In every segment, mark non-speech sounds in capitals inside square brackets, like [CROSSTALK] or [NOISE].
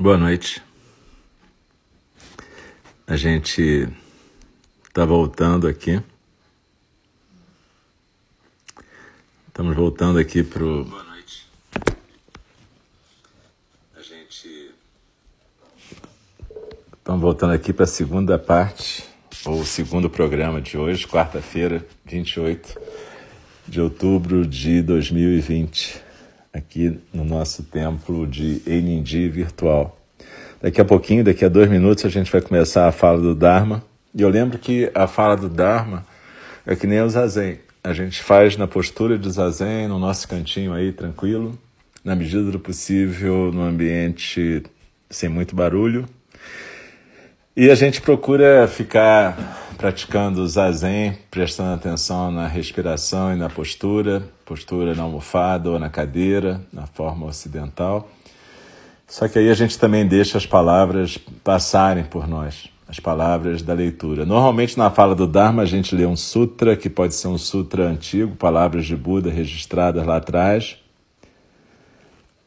Boa noite. A gente está voltando aqui. Estamos voltando aqui para o. Boa noite. A gente. Estamos voltando aqui para a segunda parte, ou o segundo programa de hoje, quarta-feira, 28 de outubro de 2020 aqui no nosso templo de Enindi virtual. Daqui a pouquinho, daqui a dois minutos, a gente vai começar a fala do Dharma. E eu lembro que a fala do Dharma é que nem o Zazen. A gente faz na postura de Zazen, no nosso cantinho aí, tranquilo, na medida do possível, no ambiente sem muito barulho. E a gente procura ficar praticando zazen, prestando atenção na respiração e na postura, postura na almofada ou na cadeira, na forma ocidental. Só que aí a gente também deixa as palavras passarem por nós, as palavras da leitura. Normalmente na fala do Dharma a gente lê um sutra, que pode ser um sutra antigo, palavras de Buda registradas lá atrás.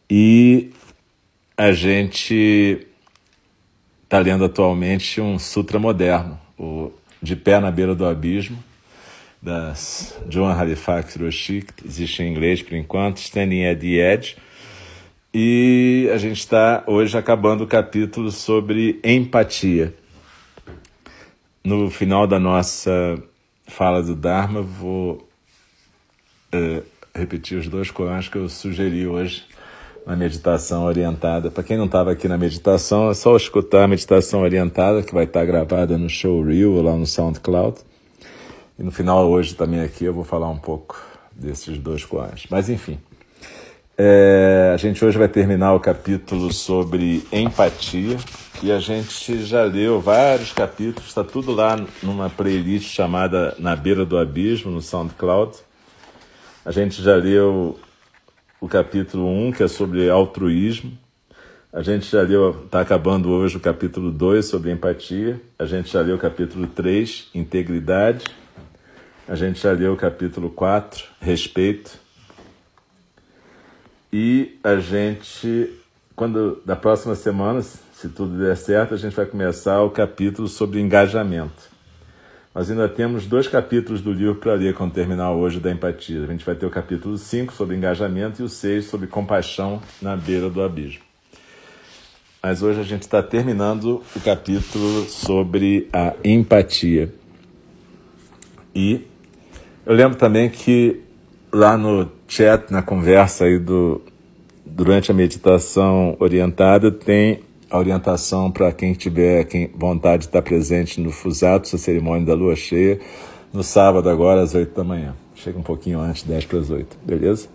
E a gente está lendo atualmente um sutra moderno, o de pé na beira do abismo, das John Halifax Roshi, que existe em inglês por enquanto, Standing at the Edge. E a gente está hoje acabando o capítulo sobre empatia. No final da nossa fala do Dharma, vou uh, repetir os dois Corãs que eu sugeri hoje na meditação orientada. Para quem não estava aqui na meditação, é só escutar a meditação orientada, que vai estar tá gravada no Show Reel ou lá no SoundCloud. E no final, hoje também aqui, eu vou falar um pouco desses dois koans. Mas enfim, é, a gente hoje vai terminar o capítulo sobre empatia. E a gente já leu vários capítulos, está tudo lá numa playlist chamada Na Beira do Abismo, no SoundCloud. A gente já leu o capítulo 1, que é sobre altruísmo. A gente já leu, está acabando hoje o capítulo 2 sobre empatia. A gente já leu o capítulo 3, integridade. A gente já leu o capítulo 4, respeito. E a gente, quando da próxima semana, se tudo der certo, a gente vai começar o capítulo sobre engajamento. Nós ainda temos dois capítulos do livro para ler quando terminar hoje da empatia. A gente vai ter o capítulo 5 sobre engajamento e o 6 sobre compaixão na beira do abismo. Mas hoje a gente está terminando o capítulo sobre a empatia. E eu lembro também que lá no chat, na conversa aí do, durante a meditação orientada, tem a orientação para quem tiver quem, vontade de estar presente no Fusato, a cerimônia da lua cheia, no sábado agora às 8 da manhã. Chega um pouquinho antes, 10 para as 8, beleza?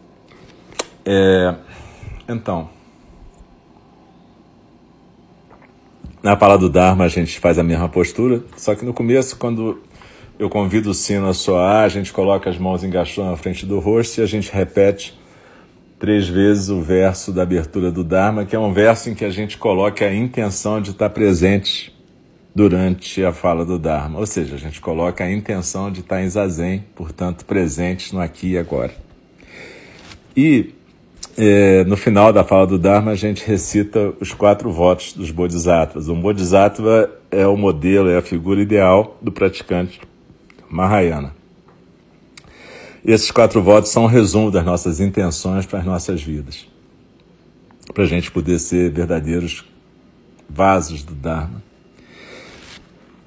É, então, na fala do Dharma a gente faz a mesma postura, só que no começo, quando eu convido o sino a soar, a gente coloca as mãos engaixando na frente do rosto e a gente repete três vezes o verso da abertura do Dharma, que é um verso em que a gente coloca a intenção de estar presente durante a fala do Dharma. Ou seja, a gente coloca a intenção de estar em zazen, portanto, presente no aqui e agora. E é, no final da fala do Dharma, a gente recita os quatro votos dos Bodhisattvas. Um Bodhisattva é o modelo, é a figura ideal do praticante Mahayana. Esses quatro votos são um resumo das nossas intenções para as nossas vidas. Para a gente poder ser verdadeiros vasos do Dharma.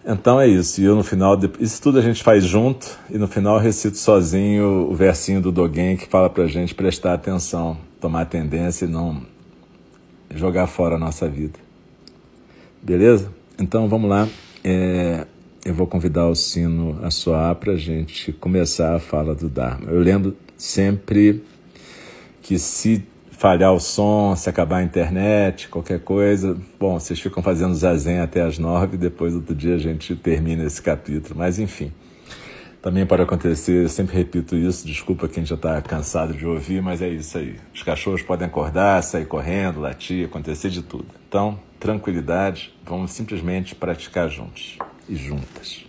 Então é isso. E eu no final, isso tudo a gente faz junto, e no final eu recito sozinho o versinho do Dogen que fala para a gente prestar atenção, tomar tendência e não jogar fora a nossa vida. Beleza? Então vamos lá. É, eu vou convidar o sino a soar para a gente começar a fala do Dharma. Eu lembro sempre que se falhar o som, se acabar a internet, qualquer coisa, bom, vocês ficam fazendo zazen até as nove, depois outro dia a gente termina esse capítulo. Mas enfim, também pode acontecer, sempre repito isso, desculpa quem já está cansado de ouvir, mas é isso aí. Os cachorros podem acordar, sair correndo, latir, acontecer de tudo. Então, tranquilidade, vamos simplesmente praticar juntos e juntas.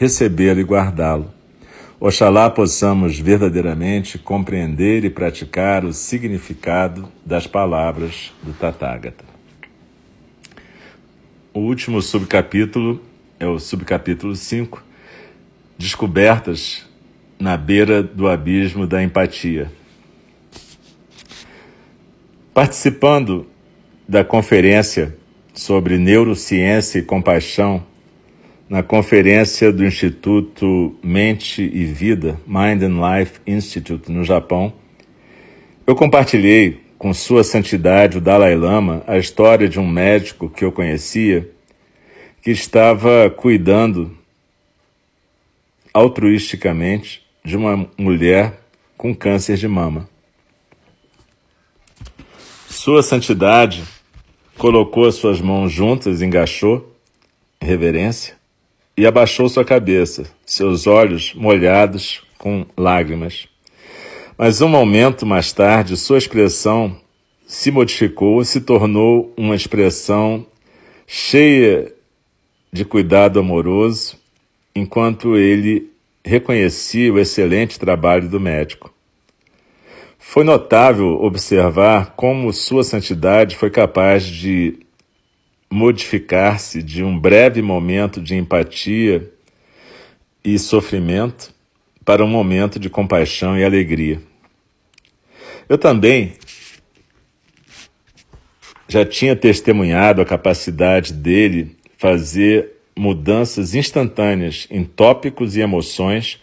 recebê-lo e guardá-lo. Oxalá possamos verdadeiramente compreender e praticar o significado das palavras do Tathagata. O último subcapítulo é o subcapítulo 5, Descobertas na beira do abismo da empatia. Participando da conferência sobre neurociência e compaixão na conferência do Instituto Mente e Vida, Mind and Life Institute, no Japão, eu compartilhei com Sua Santidade o Dalai Lama a história de um médico que eu conhecia que estava cuidando altruisticamente de uma mulher com câncer de mama. Sua Santidade colocou as suas mãos juntas, engaixou, reverência, e abaixou sua cabeça, seus olhos molhados com lágrimas. Mas um momento mais tarde, sua expressão se modificou se tornou uma expressão cheia de cuidado amoroso, enquanto ele reconhecia o excelente trabalho do médico. Foi notável observar como Sua Santidade foi capaz de modificar-se de um breve momento de empatia e sofrimento para um momento de compaixão e alegria. Eu também já tinha testemunhado a capacidade dele fazer mudanças instantâneas em tópicos e emoções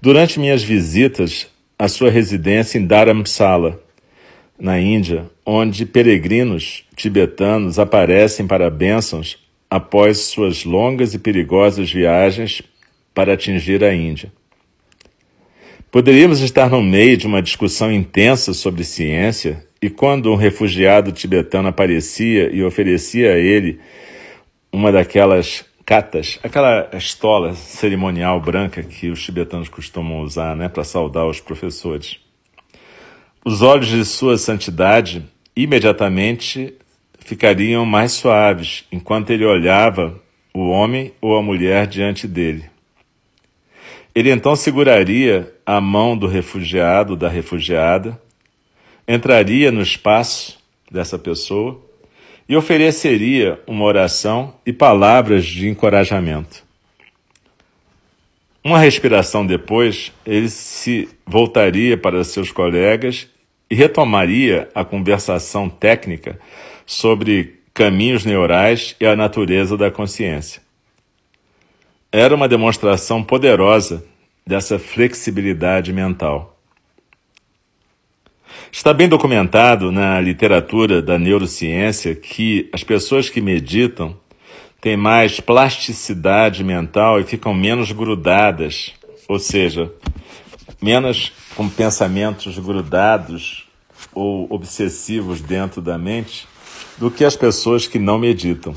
durante minhas visitas à sua residência em Dharamsala, na Índia, onde peregrinos tibetanos aparecem para bênçãos após suas longas e perigosas viagens para atingir a Índia. Poderíamos estar no meio de uma discussão intensa sobre ciência e quando um refugiado tibetano aparecia e oferecia a ele uma daquelas catas, aquela estola cerimonial branca que os tibetanos costumam usar né, para saudar os professores. Os olhos de Sua Santidade imediatamente ficariam mais suaves enquanto ele olhava o homem ou a mulher diante dele. Ele então seguraria a mão do refugiado, da refugiada, entraria no espaço dessa pessoa e ofereceria uma oração e palavras de encorajamento. Uma respiração depois, ele se voltaria para seus colegas e retomaria a conversação técnica sobre caminhos neurais e a natureza da consciência. Era uma demonstração poderosa dessa flexibilidade mental. Está bem documentado na literatura da neurociência que as pessoas que meditam têm mais plasticidade mental e ficam menos grudadas, ou seja, menos com pensamentos grudados ou obsessivos dentro da mente do que as pessoas que não meditam.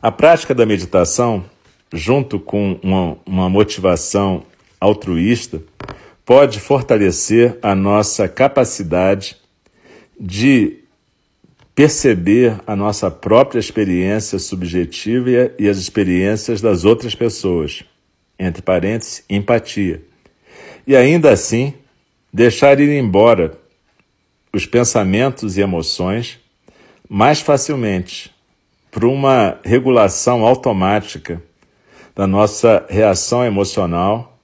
A prática da meditação, junto com uma, uma motivação altruísta, pode fortalecer a nossa capacidade de perceber a nossa própria experiência subjetiva e as experiências das outras pessoas entre parênteses, empatia. E ainda assim, deixar ir embora os pensamentos e emoções mais facilmente por uma regulação automática da nossa reação emocional,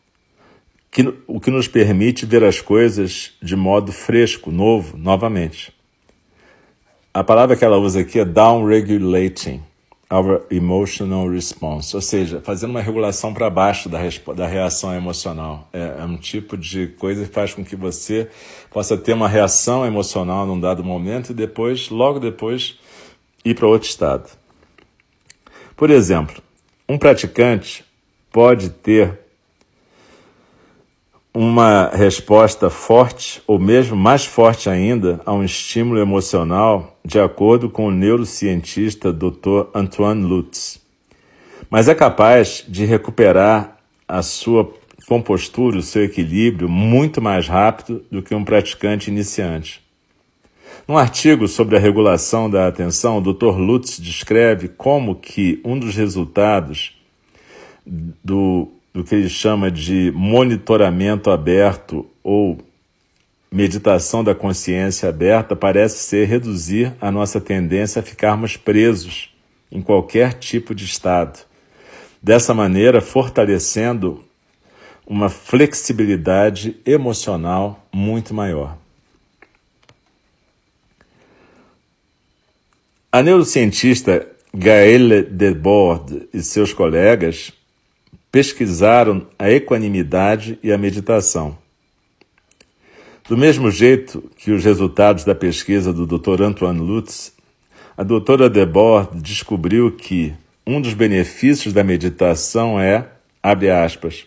que, o que nos permite ver as coisas de modo fresco, novo, novamente. a palavra que ela usa aqui é downregulating our emotional response, ou seja, fazendo uma regulação para baixo da, da reação emocional. É, é, um tipo de coisa que faz com que você possa ter uma reação emocional num dado momento e depois, logo depois, ir para outro estado. Por exemplo, um praticante pode ter uma resposta forte, ou mesmo mais forte ainda, a um estímulo emocional, de acordo com o neurocientista Dr. Antoine Lutz. Mas é capaz de recuperar a sua compostura, o seu equilíbrio, muito mais rápido do que um praticante iniciante. Num artigo sobre a regulação da atenção, o Dr. Lutz descreve como que um dos resultados do do que ele chama de monitoramento aberto ou meditação da consciência aberta parece ser reduzir a nossa tendência a ficarmos presos em qualquer tipo de estado. Dessa maneira, fortalecendo uma flexibilidade emocional muito maior. A neurocientista Gaëlle Debord e seus colegas pesquisaram a equanimidade e a meditação. Do mesmo jeito que os resultados da pesquisa do Dr. Antoine Lutz, a doutora Debord descobriu que um dos benefícios da meditação é, abre aspas,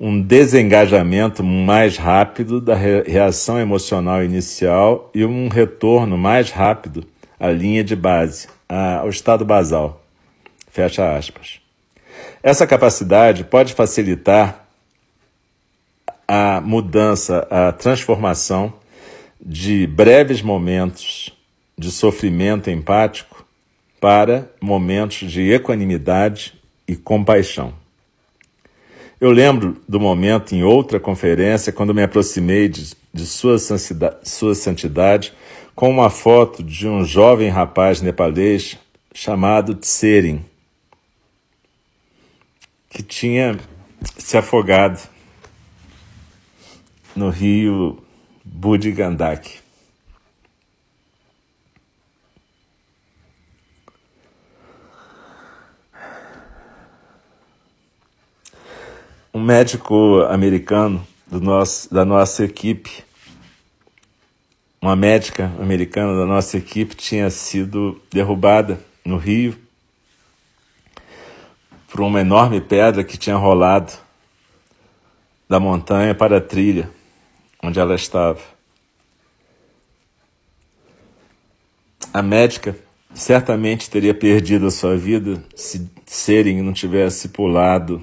um desengajamento mais rápido da reação emocional inicial e um retorno mais rápido à linha de base, ao estado basal. Fecha aspas. Essa capacidade pode facilitar a mudança, a transformação de breves momentos de sofrimento empático para momentos de equanimidade e compaixão. Eu lembro do momento em outra conferência, quando me aproximei de, de sua, santidade, sua santidade com uma foto de um jovem rapaz nepalês chamado Tserin que tinha se afogado no rio Budigandak. Um médico americano do nosso, da nossa equipe, uma médica americana da nossa equipe tinha sido derrubada no rio por uma enorme pedra que tinha rolado da montanha para a trilha onde ela estava. A médica certamente teria perdido a sua vida se Seren não tivesse pulado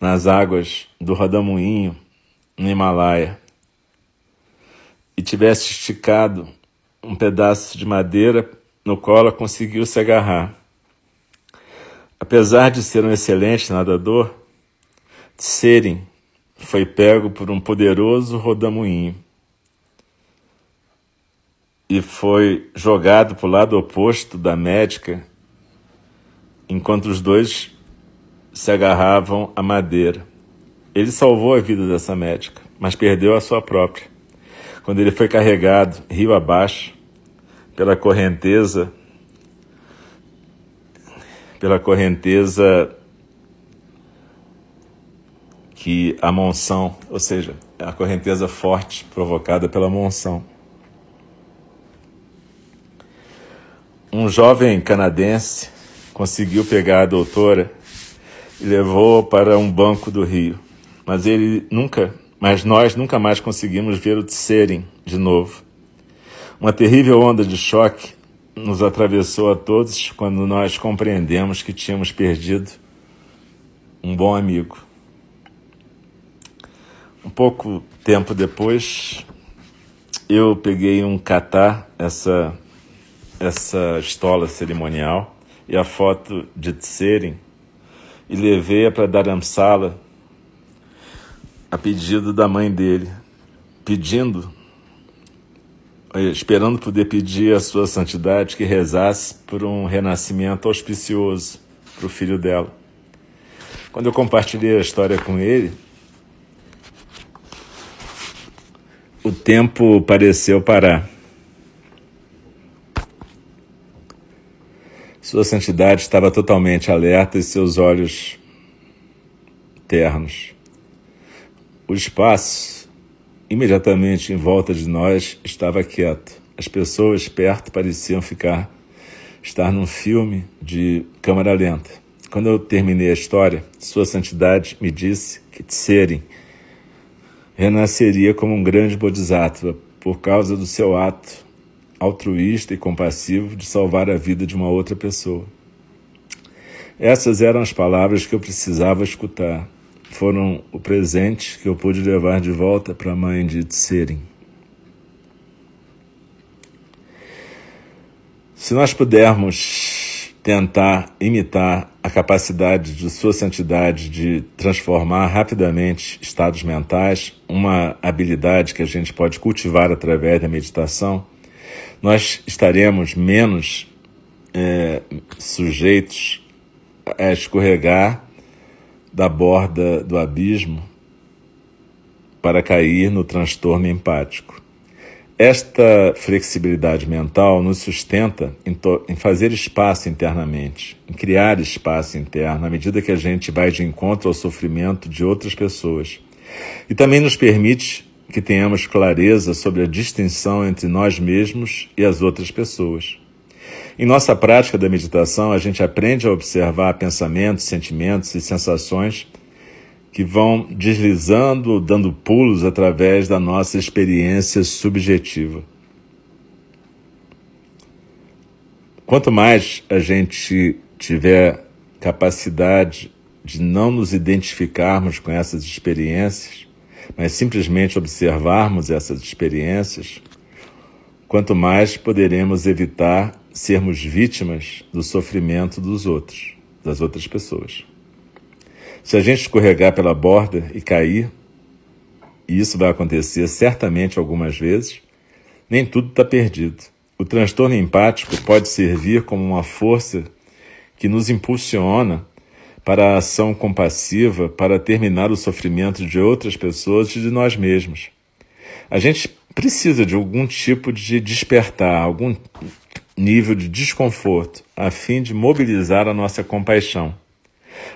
nas águas do Rodamuinho, no Himalaia, e tivesse esticado um pedaço de madeira no qual ela conseguiu se agarrar. Apesar de ser um excelente nadador, Tsering foi pego por um poderoso rodamuinho e foi jogado para o lado oposto da médica, enquanto os dois se agarravam à madeira. Ele salvou a vida dessa médica, mas perdeu a sua própria. Quando ele foi carregado rio abaixo pela correnteza pela correnteza que a monção, ou seja, a correnteza forte provocada pela monção. Um jovem canadense conseguiu pegar a doutora e levou-a para um banco do rio, mas ele nunca, mas nós nunca mais conseguimos ver o Tsering de novo. Uma terrível onda de choque nos atravessou a todos quando nós compreendemos que tínhamos perdido um bom amigo. Um pouco tempo depois, eu peguei um catar, essa, essa estola cerimonial, e a foto de Tsering, e levei-a para Dharamsala a pedido da mãe dele, pedindo eh, esperando poder pedir à Sua Santidade que rezasse por um renascimento auspicioso para o filho dela. Quando eu compartilhei a história com ele, o tempo pareceu parar. Sua Santidade estava totalmente alerta e seus olhos ternos. O espaço imediatamente em volta de nós, estava quieto. As pessoas perto pareciam ficar estar num filme de câmera lenta. Quando eu terminei a história, Sua Santidade me disse que Tserin renasceria como um grande bodhisattva por causa do seu ato altruísta e compassivo de salvar a vida de uma outra pessoa. Essas eram as palavras que eu precisava escutar. Foram o presente que eu pude levar de volta para a mãe de Tserin. Se nós pudermos tentar imitar a capacidade de Sua Santidade de transformar rapidamente estados mentais, uma habilidade que a gente pode cultivar através da meditação, nós estaremos menos é, sujeitos a escorregar da borda do abismo para cair no transtorno empático. Esta flexibilidade mental nos sustenta em, em, fazer espaço internamente, em criar espaço interno, à medida que a gente vai de encontro ao sofrimento de outras pessoas. E também nos permite que tenhamos clareza sobre a distinção entre nós mesmos e as outras pessoas. Em nossa prática da meditação, a gente aprende a observar pensamentos, sentimentos e sensações que vão deslizando, dando pulos através da nossa experiência subjetiva. Quanto mais a gente tiver capacidade de não nos identificarmos com essas experiências, mas simplesmente observarmos essas experiências, quanto mais poderemos evitar sermos vítimas do sofrimento dos outros, das outras pessoas. Se a gente escorregar pela borda e cair, e isso vai acontecer certamente algumas vezes, nem tudo está perdido. O transtorno empático pode servir como uma força que nos impulsiona para a ação compassiva para terminar o sofrimento de outras pessoas e de nós mesmos. A gente precisa de algum tipo de despertar, algum nível de desconforto, a fim de mobilizar a nossa compaixão.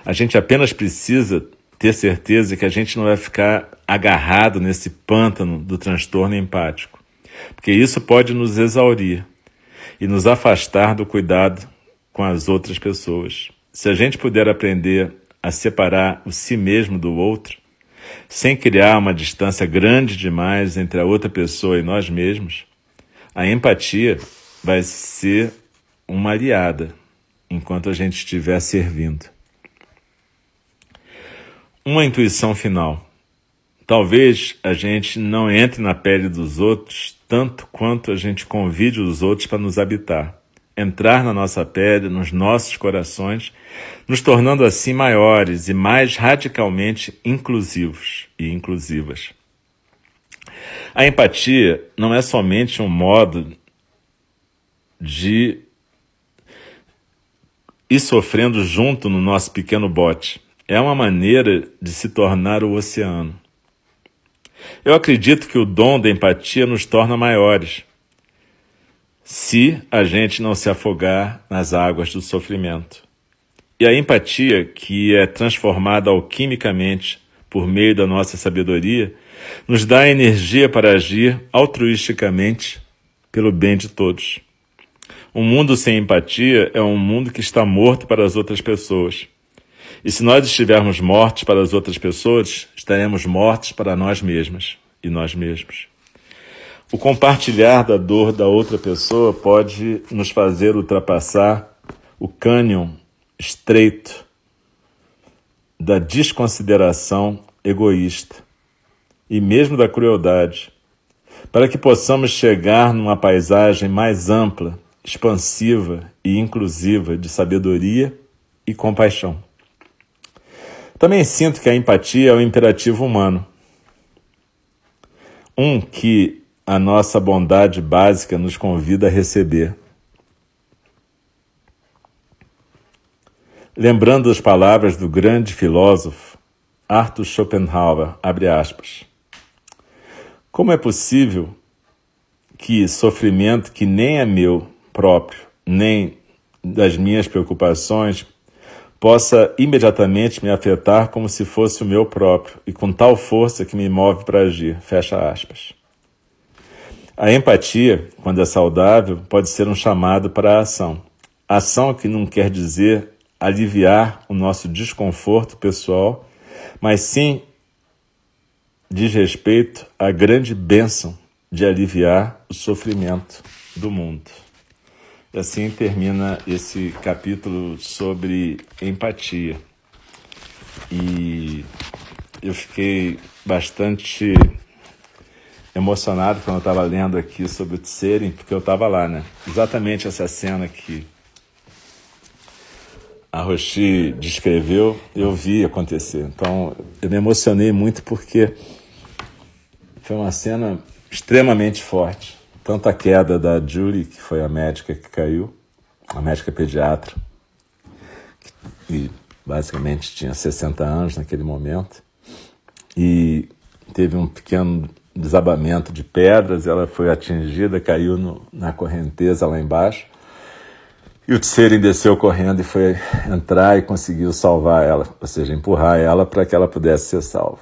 A gente apenas precisa ter certeza que a gente não vai ficar agarrado nesse pântano do transtorno empático, porque isso pode nos exaurir e nos afastar do cuidado com as outras pessoas. Se a gente puder aprender a separar o si mesmo do outro, sem criar uma distância grande demais entre a outra pessoa e nós mesmos, a empatia vai ser uma aliada enquanto a gente estiver servindo. Uma intuição final. Talvez a gente não entre na pele dos outros tanto quanto a gente convide os outros para nos habitar, entrar na nossa pele, nos nossos corações, nos tornando assim maiores e mais radicalmente inclusivos e inclusivas. A empatia não é somente um modo de ir sofrendo junto no nosso pequeno bote é uma maneira de se tornar o oceano. Eu acredito que o dom da empatia nos torna maiores, se a gente não se afogar nas águas do sofrimento. E a empatia, que é transformada alquimicamente por meio da nossa sabedoria, nos dá energia para agir altruisticamente pelo bem de todos. Um mundo sem empatia é um mundo que está morto para as outras pessoas. E se nós estivermos mortos para as outras pessoas, estaremos mortos para nós mesmas e nós mesmos. O compartilhar da dor da outra pessoa pode nos fazer ultrapassar o cânion estreito da desconsideração egoísta e mesmo da crueldade, para que possamos chegar numa paisagem mais ampla, expansiva e inclusiva de sabedoria e compaixão. Também sinto que a empatia é um imperativo humano. Um que a nossa bondade básica nos convida a receber. Lembrando as palavras do grande filósofo Arthur Schopenhauer, abre aspas. Como é possível que sofrimento que nem é meu próprio, nem das minhas preocupações possa imediatamente me afetar como se fosse o meu próprio e com tal força que me move para agir. Fecha aspas. A empatia, quando é saudável, pode ser um chamado para a ação. Ação que não quer dizer aliviar o nosso desconforto pessoal, mas sim diz respeito à grande bênção de aliviar o sofrimento do mundo. E assim termina esse capítulo sobre empatia. E eu fiquei bastante emocionado quando eu estava lendo aqui sobre o Tsering, porque eu estava lá, né? Exatamente essa cena que a Roshi descreveu, eu vi acontecer. Então, eu me emocionei muito porque foi uma cena extremamente forte. Tanto a queda da Julie, que foi a médica que caiu, a médica pediatra, que basicamente tinha 60 anos naquele momento, e teve um pequeno desabamento de pedras, ela foi atingida, caiu no, na correnteza lá embaixo, e o Tsering desceu correndo e foi entrar e conseguiu salvar ela, ou seja, empurrar ela para que ela pudesse ser salva.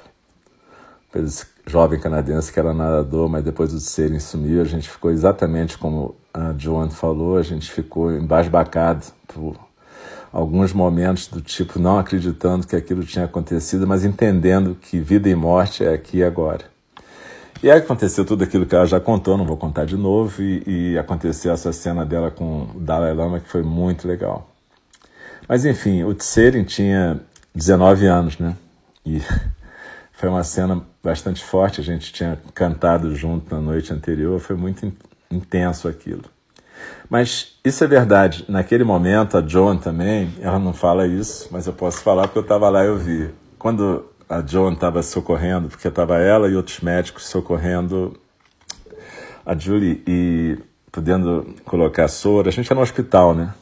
Jovem canadense que era nadador, mas depois do Tsering sumiu, a gente ficou exatamente como a Joan falou, a gente ficou embasbacado por alguns momentos do tipo não acreditando que aquilo tinha acontecido, mas entendendo que vida e morte é aqui e agora. E aí aconteceu tudo aquilo que ela já contou, não vou contar de novo, e, e aconteceu essa cena dela com o Dalai Lama que foi muito legal. Mas enfim, o Tsering tinha 19 anos, né? E [LAUGHS] foi uma cena bastante forte, a gente tinha cantado junto na noite anterior, foi muito intenso aquilo. Mas isso é verdade. Naquele momento, a Joan também, ela não fala isso, mas eu posso falar porque eu estava lá e eu vi. Quando a Joan estava socorrendo, porque estava ela e outros médicos socorrendo a Julie e podendo colocar soro. A gente era no hospital, né?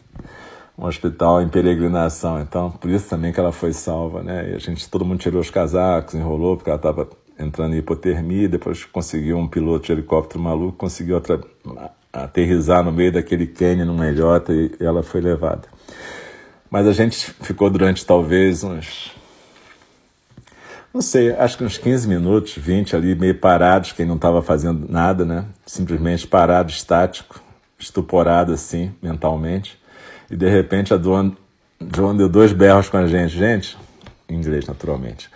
Um hospital em peregrinação, então por isso também que ela foi salva, né? E a gente, todo mundo tirou os casacos, enrolou, porque ela estava entrando em hipotermia, depois conseguiu um piloto de helicóptero maluco, conseguiu outra, aterrizar no meio daquele cânion numa ilhota e ela foi levada. Mas a gente ficou durante talvez uns não sei, acho que uns 15 minutos, 20 ali, meio parados, quem não estava fazendo nada, né? Simplesmente parado, estático, estuporado assim, mentalmente. E de repente a Joan deu dois berros com a gente. Gente, em inglês, naturalmente.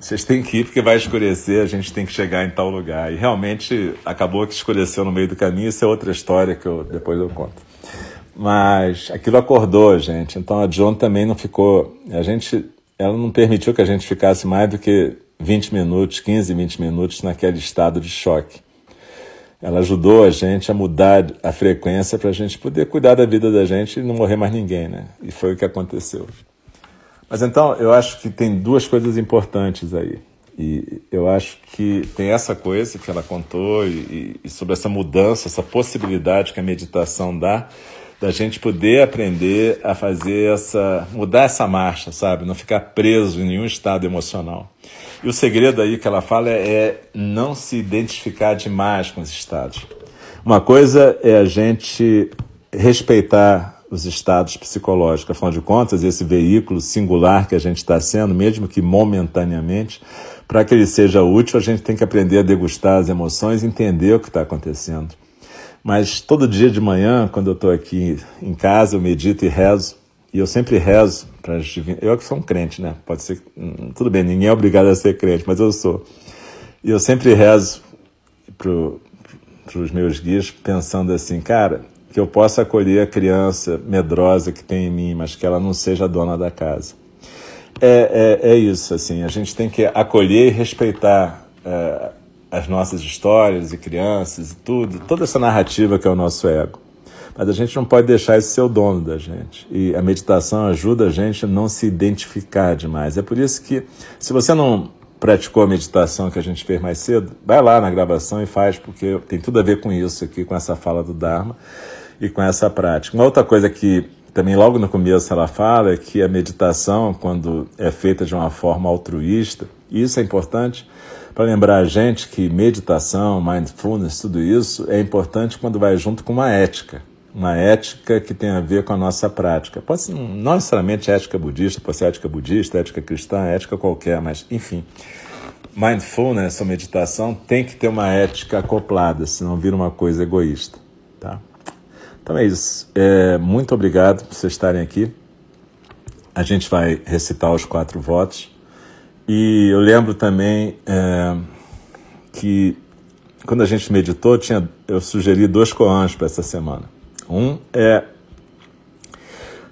Vocês têm que ir porque vai escurecer, a gente tem que chegar em tal lugar. E realmente acabou que escureceu no meio do caminho, isso é outra história que eu, depois eu conto. Mas aquilo acordou a gente, então a John também não ficou. A gente ela não permitiu que a gente ficasse mais do que 20 minutos, 15, 20 minutos naquele estado de choque. Ela ajudou a gente a mudar a frequência para a gente poder cuidar da vida da gente e não morrer mais ninguém, né? E foi o que aconteceu. Mas então, eu acho que tem duas coisas importantes aí. E eu acho que tem essa coisa que ela contou e, e sobre essa mudança, essa possibilidade que a meditação dá da gente poder aprender a fazer essa, mudar essa marcha, sabe? Não ficar preso em nenhum estado emocional. E o segredo aí que ela fala é, é não se identificar demais com os estados. Uma coisa é a gente respeitar os estados psicológicos. Afinal de contas, esse veículo singular que a gente está sendo, mesmo que momentaneamente, para que ele seja útil, a gente tem que aprender a degustar as emoções entender o que está acontecendo. Mas todo dia de manhã, quando eu estou aqui em casa, eu medito e rezo. E eu sempre rezo para as divinas. Eu que sou um crente, né? Pode ser. Hum, tudo bem, ninguém é obrigado a ser crente, mas eu sou. E eu sempre rezo para os meus guias, pensando assim, cara, que eu possa acolher a criança medrosa que tem em mim, mas que ela não seja dona da casa. É, é, é isso, assim, a gente tem que acolher e respeitar é, as nossas histórias e crianças e tudo, toda essa narrativa que é o nosso ego. Mas a gente não pode deixar isso ser o dono da gente. E a meditação ajuda a gente a não se identificar demais. É por isso que, se você não praticou a meditação que a gente fez mais cedo, vai lá na gravação e faz, porque tem tudo a ver com isso aqui, com essa fala do Dharma e com essa prática. Uma outra coisa que também logo no começo ela fala é que a meditação, quando é feita de uma forma altruísta, e isso é importante, para lembrar a gente que meditação, mindfulness, tudo isso é importante quando vai junto com uma ética. uma ética que tem a ver com a nossa prática. Pode ser, não necessariamente ética budista, pode ser ética budista, ética cristã, ética qualquer, mas enfim. Mindfulness, ou meditação, tem que ter uma ética acoplada, senão vira uma coisa egoísta. Tá? Então é isso. É, muito obrigado por vocês estarem aqui. A gente vai recitar os quatro votos. E eu lembro também é, que quando a gente meditou, tinha, eu sugeri dois koans para essa semana. Um é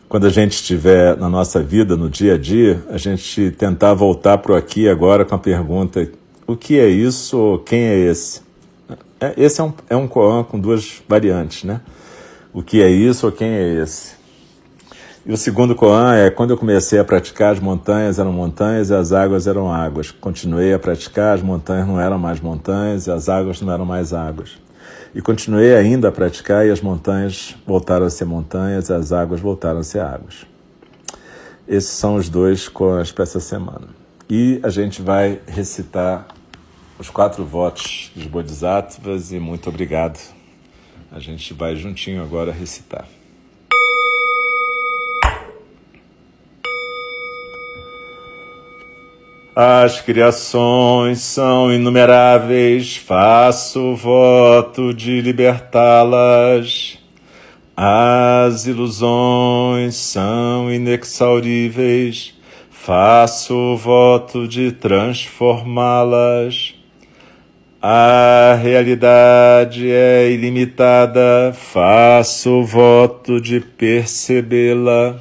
quando a gente estiver na nossa vida, no dia a dia, a gente tentar voltar para o aqui agora com a pergunta: o que é isso ou quem é esse? É, esse é um, é um koan com duas variantes, né? O que é isso ou quem é esse? E o segundo koan é quando eu comecei a praticar, as montanhas eram montanhas e as águas eram águas. Continuei a praticar, as montanhas não eram mais montanhas e as águas não eram mais águas. E continuei ainda a praticar e as montanhas voltaram a ser montanhas e as águas voltaram a ser águas. Esses são os dois koans para essa semana. E a gente vai recitar os quatro votos dos Bodhisattvas e muito obrigado. A gente vai juntinho agora recitar. As criações são inumeráveis, faço voto de libertá-las. As ilusões são inexauríveis, faço voto de transformá-las. A realidade é ilimitada, faço voto de percebê-la.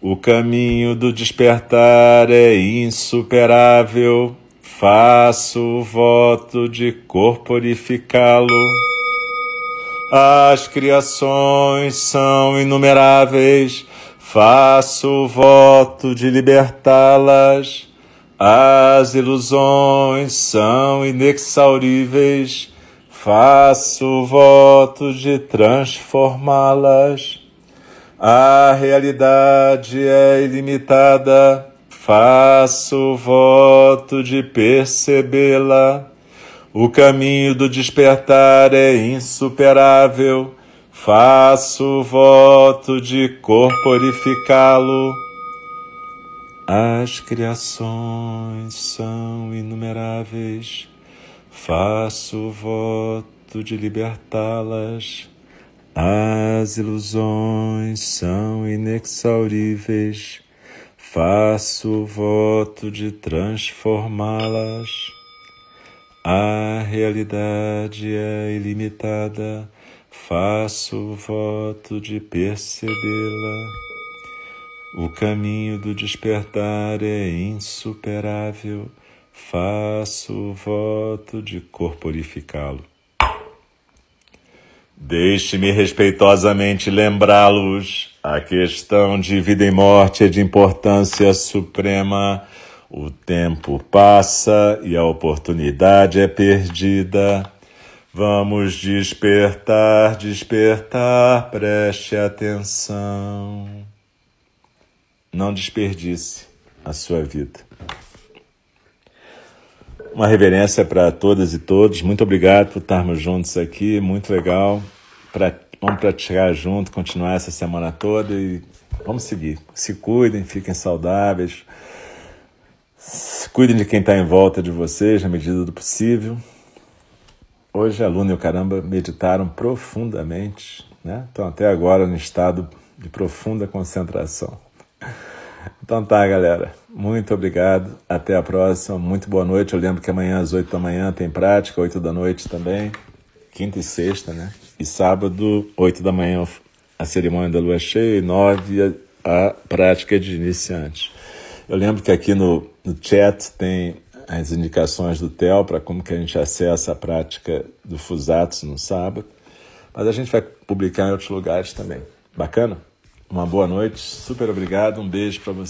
O caminho do despertar é insuperável, faço o voto de corporificá-lo. As criações são inumeráveis, faço o voto de libertá-las. As ilusões são inexauríveis, faço voto de transformá-las. A realidade é ilimitada, faço voto de percebê-la. O caminho do despertar é insuperável, faço voto de corporificá-lo. As criações são inumeráveis, faço voto de libertá-las. As ilusões são inexauríveis, faço voto de transformá-las. A realidade é ilimitada, faço voto de percebê-la. O caminho do despertar é insuperável, faço voto de corporificá-lo. Deixe-me respeitosamente lembrá-los: a questão de vida e morte é de importância suprema. O tempo passa e a oportunidade é perdida. Vamos despertar, despertar, preste atenção. Não desperdice a sua vida. Uma reverência para todas e todos. Muito obrigado por estarmos juntos aqui. Muito legal. Pra, vamos praticar junto, continuar essa semana toda e vamos seguir. Se cuidem, fiquem saudáveis. Cuidem de quem está em volta de vocês na medida do possível. Hoje a Luna e o Caramba meditaram profundamente, né? Estão até agora no estado de profunda concentração. Então tá, galera. Muito obrigado. Até a próxima. Muito boa noite. Eu lembro que amanhã às 8 da manhã tem prática, 8 da noite também. Quinta e sexta, né? E sábado, 8 da manhã, a cerimônia da lua cheia e 9 a, prática de iniciantes. Eu lembro que aqui no, no chat tem as indicações do TEL para como que a gente acessa a prática do Fusatos no sábado. Mas a gente vai publicar em outros lugares também. Bacana? Uma boa noite, super obrigado, um beijo para você.